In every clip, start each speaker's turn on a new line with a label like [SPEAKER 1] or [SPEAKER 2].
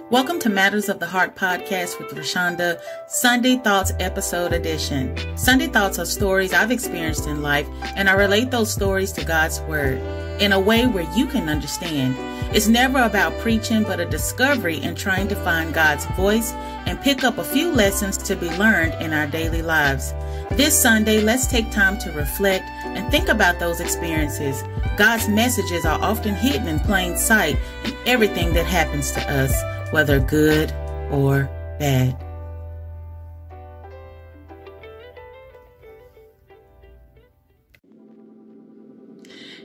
[SPEAKER 1] Welcome to Matters of the Heart podcast with Roshonda, Sunday Thoughts episode edition. Sunday Thoughts are stories I've experienced in life, and I relate those stories to God's Word in a way where you can understand. It's never about preaching, but a discovery in trying to find God's voice and pick up a few lessons to be learned in our daily lives. This Sunday, let's take time to reflect and think about those experiences. God's messages are often hidden in plain sight in everything that happens to us whether good or bad.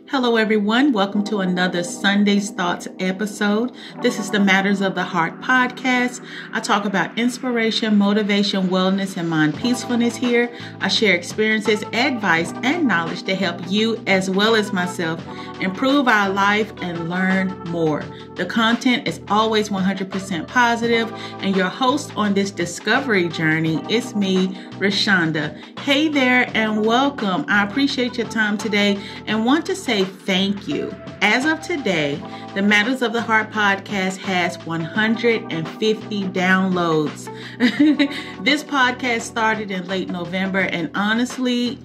[SPEAKER 1] Hello, everyone. Welcome to another Sunday's Thoughts episode. This is the Matters of the Heart podcast. I talk about inspiration, motivation, wellness, and mind peacefulness here. I share experiences, advice, and knowledge to help you as well as myself improve our life and learn more. The content is always 100% positive, and your host on this discovery journey is me, Roshonda. Hey there, and welcome. I appreciate your time today and want to say thank you. As of today, the Matters of the Heart podcast has 150 downloads. this podcast started in late November, and honestly,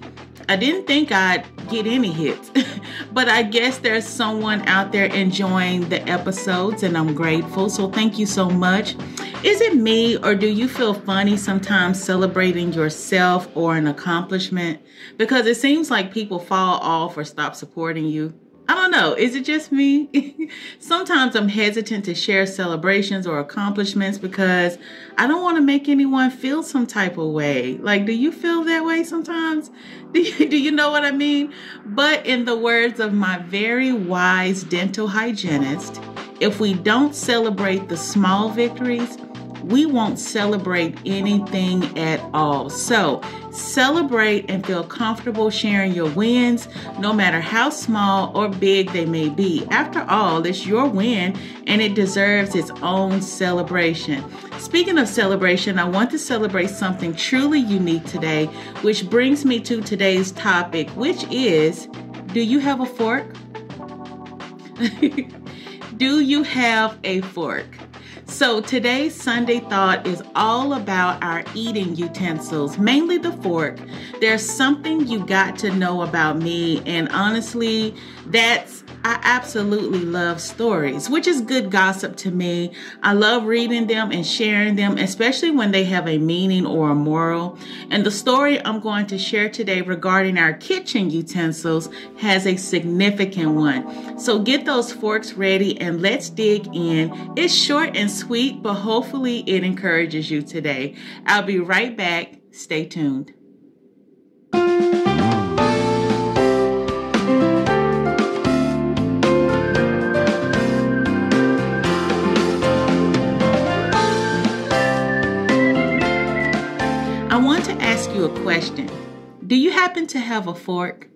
[SPEAKER 1] I didn't think I'd get any hits, but I guess there's someone out there enjoying the episodes, and I'm grateful. So, thank you so much. Is it me, or do you feel funny sometimes celebrating yourself or an accomplishment? Because it seems like people fall off or stop supporting you. I don't know. Is it just me? Sometimes I'm hesitant to share celebrations or accomplishments because I don't want to make anyone feel some type of way. Like, do you feel that way sometimes? Do you, do you know what I mean? But in the words of my very wise dental hygienist, if we don't celebrate the small victories, we won't celebrate anything at all. So, celebrate and feel comfortable sharing your wins, no matter how small or big they may be. After all, it's your win and it deserves its own celebration. Speaking of celebration, I want to celebrate something truly unique today, which brings me to today's topic, which is Do you have a fork? Do you have a fork? So today's Sunday thought is all about our eating utensils, mainly the fork. There's something you got to know about me, and honestly, that's I absolutely love stories, which is good gossip to me. I love reading them and sharing them, especially when they have a meaning or a moral. And the story I'm going to share today regarding our kitchen utensils has a significant one. So get those forks ready and let's dig in. It's short and sweet, but hopefully it encourages you today. I'll be right back. Stay tuned. You a question. Do you happen to have a fork?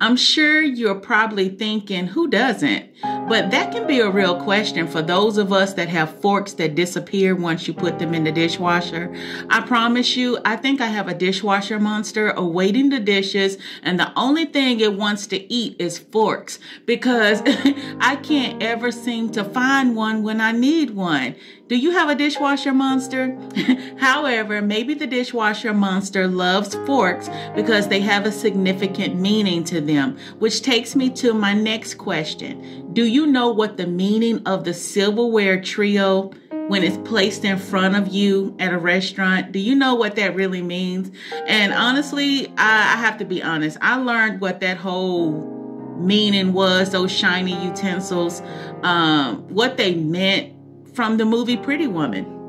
[SPEAKER 1] I'm sure you're probably thinking, who doesn't? But that can be a real question for those of us that have forks that disappear once you put them in the dishwasher. I promise you, I think I have a dishwasher monster awaiting the dishes, and the only thing it wants to eat is forks because I can't ever seem to find one when I need one. Do you have a dishwasher monster? However, maybe the dishwasher monster loves forks because they have a significant meaning to them, which takes me to my next question. Do you know what the meaning of the silverware trio when it's placed in front of you at a restaurant. Do you know what that really means? And honestly, I, I, have to be honest. I learned what that whole meaning was, those shiny utensils, um, what they meant from the movie Pretty Woman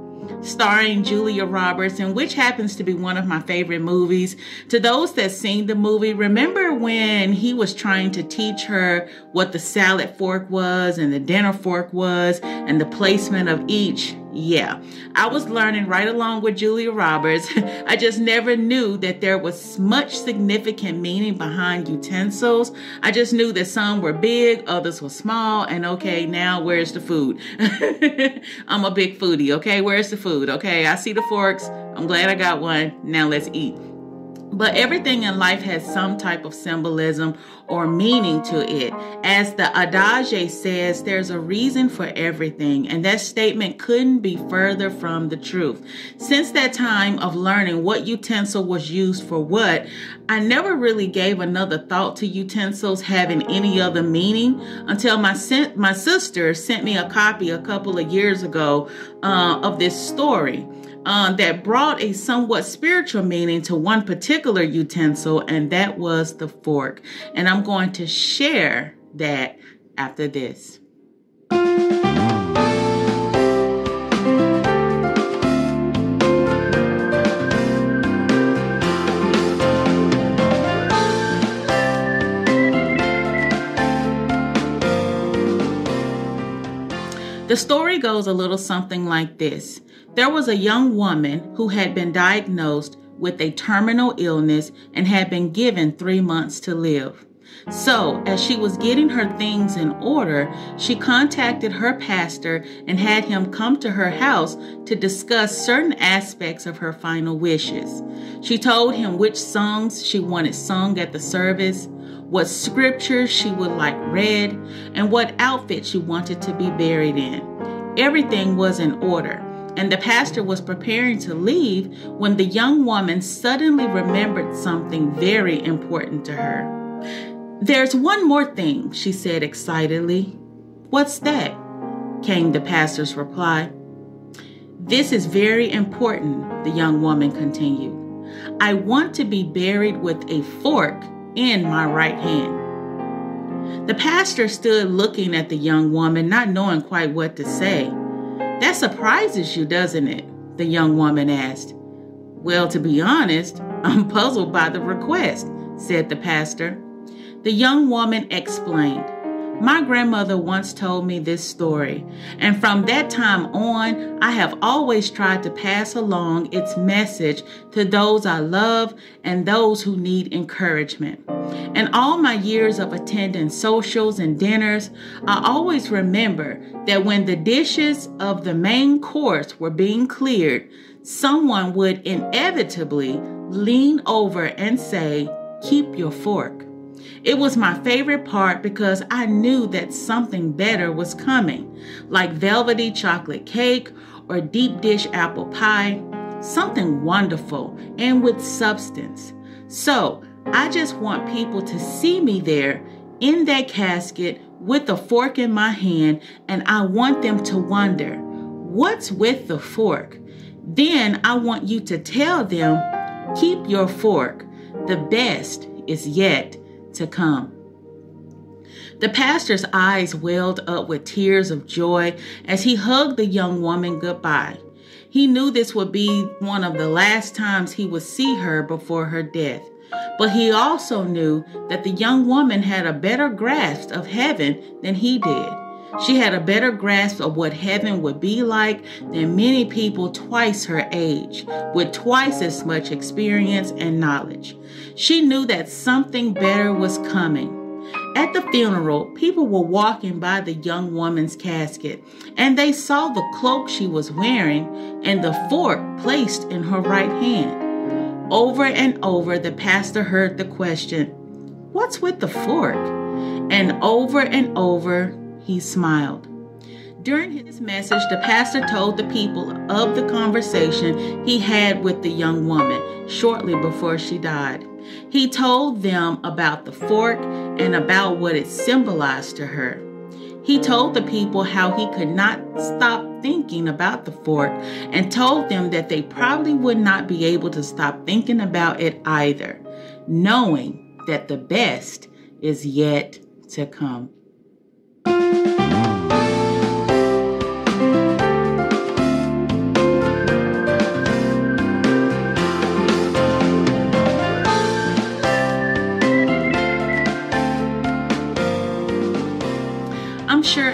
[SPEAKER 1] starring Julia Roberts, and which happens to be one of my favorite movies. To those that seen the movie, remember when he was trying to teach her what the salad fork was and the dinner fork was and the placement of each? Yeah, I was learning right along with Julia Roberts. I just never knew that there was much significant meaning behind utensils. I just knew that some were big, others were small, and okay, now where's the food? I'm a big foodie, okay? Where's the food? Okay, I see the forks. I'm glad I got one. Now let's eat. But everything in life has some type of symbolism or meaning to it. As the adage says, there's a reason for everything, and that statement couldn't be further from the truth. Since that time of learning what utensil was used for what, I never really gave another thought to utensils having any other meaning until my my sister sent me a copy a couple of years ago uh, of this story uh, that brought a somewhat spiritual meaning to one particular utensil, and that was the fork. And I'm going to share that after this. The story goes a little something like this. There was a young woman who had been diagnosed with a terminal illness and had been given three months to live. So, as she was getting her things in order, she contacted her pastor and had him come to her house to discuss certain aspects of her final wishes. She told him which songs she wanted sung at the service, what scriptures she would like read, and what outfit she wanted to be buried in. Everything was in order, and the pastor was preparing to leave when the young woman suddenly remembered something very important to her. There's one more thing, she said excitedly. What's that? came the pastor's reply. This is very important, the young woman continued. I want to be buried with a fork in my right hand. The pastor stood looking at the young woman, not knowing quite what to say. That surprises you, doesn't it? The young woman asked. Well, to be honest, I'm puzzled by the request, said the pastor. The young woman explained. My grandmother once told me this story, and from that time on, I have always tried to pass along its message to those I love and those who need encouragement. In all my years of attending socials and dinners, I always remember that when the dishes of the main course were being cleared, someone would inevitably lean over and say, Keep your fork. It was my favorite part because I knew that something better was coming, like velvety chocolate cake or deep dish apple pie, something wonderful and with substance. So I just want people to see me there in that casket with a fork in my hand, and I want them to wonder, what's with the fork? Then I want you to tell them, keep your fork. The best is yet to come. The pastor's eyes welled up with tears of joy as he hugged the young woman goodbye. He knew this would be one of the last times he would see her before her death. But he also knew that the young woman had a better grasp of heaven than he did. She had a better grasp of what heaven would be like than many people twice her age, with twice as much experience and knowledge. She knew that something better was coming. At the funeral, people were walking by the young woman's casket, and they saw the cloak she was wearing and the fork placed in her right hand. Over and over, the pastor heard the question, What's with the fork? And over and over, he smiled. During his message, the pastor told the people of the conversation he had with the young woman shortly before she died. He told them about the fork and about what it symbolized to her. He told the people how he could not stop thinking about the fork and told them that they probably would not be able to stop thinking about it either, knowing that the best is yet to come.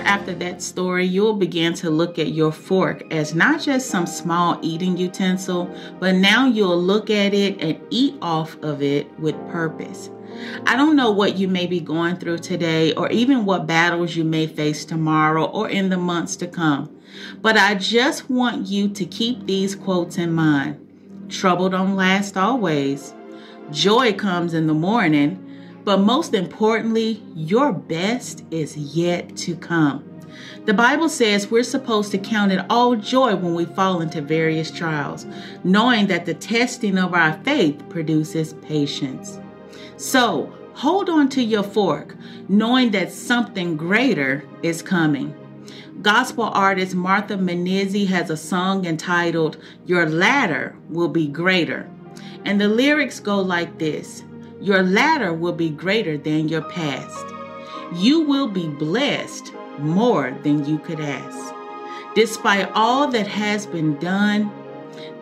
[SPEAKER 1] After that story, you'll begin to look at your fork as not just some small eating utensil, but now you'll look at it and eat off of it with purpose. I don't know what you may be going through today or even what battles you may face tomorrow or in the months to come, but I just want you to keep these quotes in mind. Trouble don't last always. joy comes in the morning, but most importantly, your best is yet to come. The Bible says we're supposed to count it all joy when we fall into various trials, knowing that the testing of our faith produces patience. So, hold on to your fork, knowing that something greater is coming. Gospel artist Martha Munizzi has a song entitled Your Latter Will Be Greater. And the lyrics go like this Your latter will be greater than your past. You will be blessed more than you could ask. Despite all that has been done,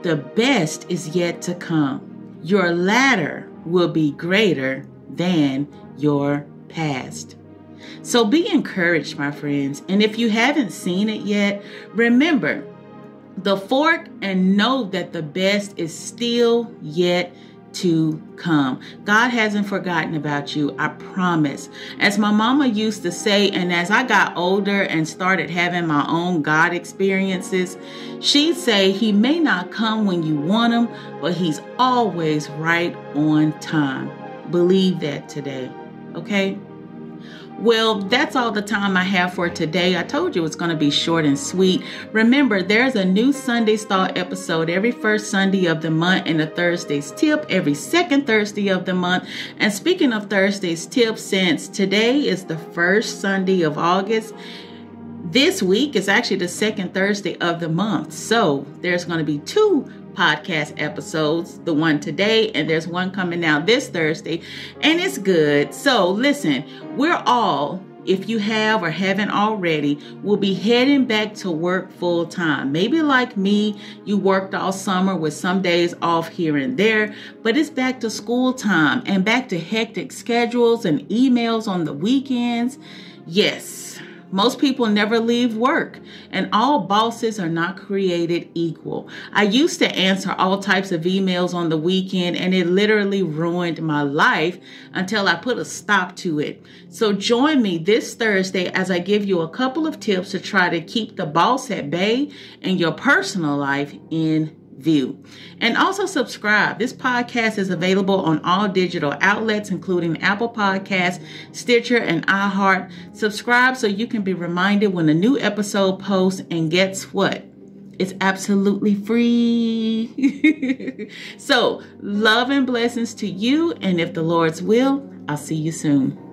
[SPEAKER 1] the best is yet to come. Your latter will be greater than your past. So be encouraged, my friends. And if you haven't seen it yet, remember the fork and know that the best is still yet to come. God hasn't forgotten about you, I promise. As my mama used to say, and as I got older and started having my own God experiences, she'd say, He may not come when you want Him, but He's always right on time. Believe that today, okay? Well, that's all the time I have for today. I told you it's going to be short and sweet. Remember, there's a new Sunday's Thought episode every first Sunday of the month and a Thursday's tip every second Thursday of the month. And speaking of Thursday's tip, since today is the first Sunday of August, this week is actually the second Thursday of the month. So there's going to be two podcast episodes the one today, and there's one coming out this Thursday, and it's good. So, listen, we're all if you have or haven't already, will be heading back to work full time. Maybe like me, you worked all summer with some days off here and there, but it's back to school time and back to hectic schedules and emails on the weekends. Yes, most people never leave work, and all bosses are not created equal. I used to answer all types of emails on the weekend, and it literally ruined my life until I put a stop to it. So, join me this Thursday as I give you a couple of tips to try to keep the boss at bay and your personal life in view. And also subscribe. This podcast is available on all digital outlets, including Apple Podcasts, Stitcher, and iHeart. Subscribe so you can be reminded when a new episode posts. And guess what? It's absolutely free. so, love and blessings to you. And if the Lord's will, I'll see you soon.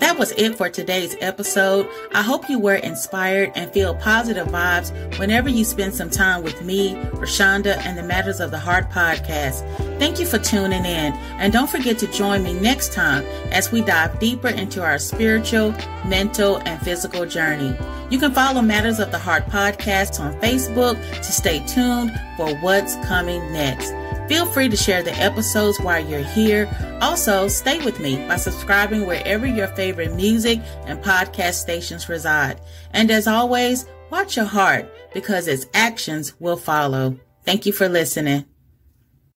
[SPEAKER 1] That was it for today's episode. I hope you were inspired and feel positive vibes whenever you spend some time with me, Roshonda, and the Matters of the Heart podcast. Thank you for tuning in, and don't forget to join me next time as we dive deeper into our spiritual, mental, and physical journey. You can follow Matters of the Heart podcast on Facebook to stay tuned for what's coming next. Feel free to share the episodes while you're here. Also, stay with me by subscribing wherever your favorite music and podcast stations reside. And as always, watch your heart because its actions will follow. Thank you for listening.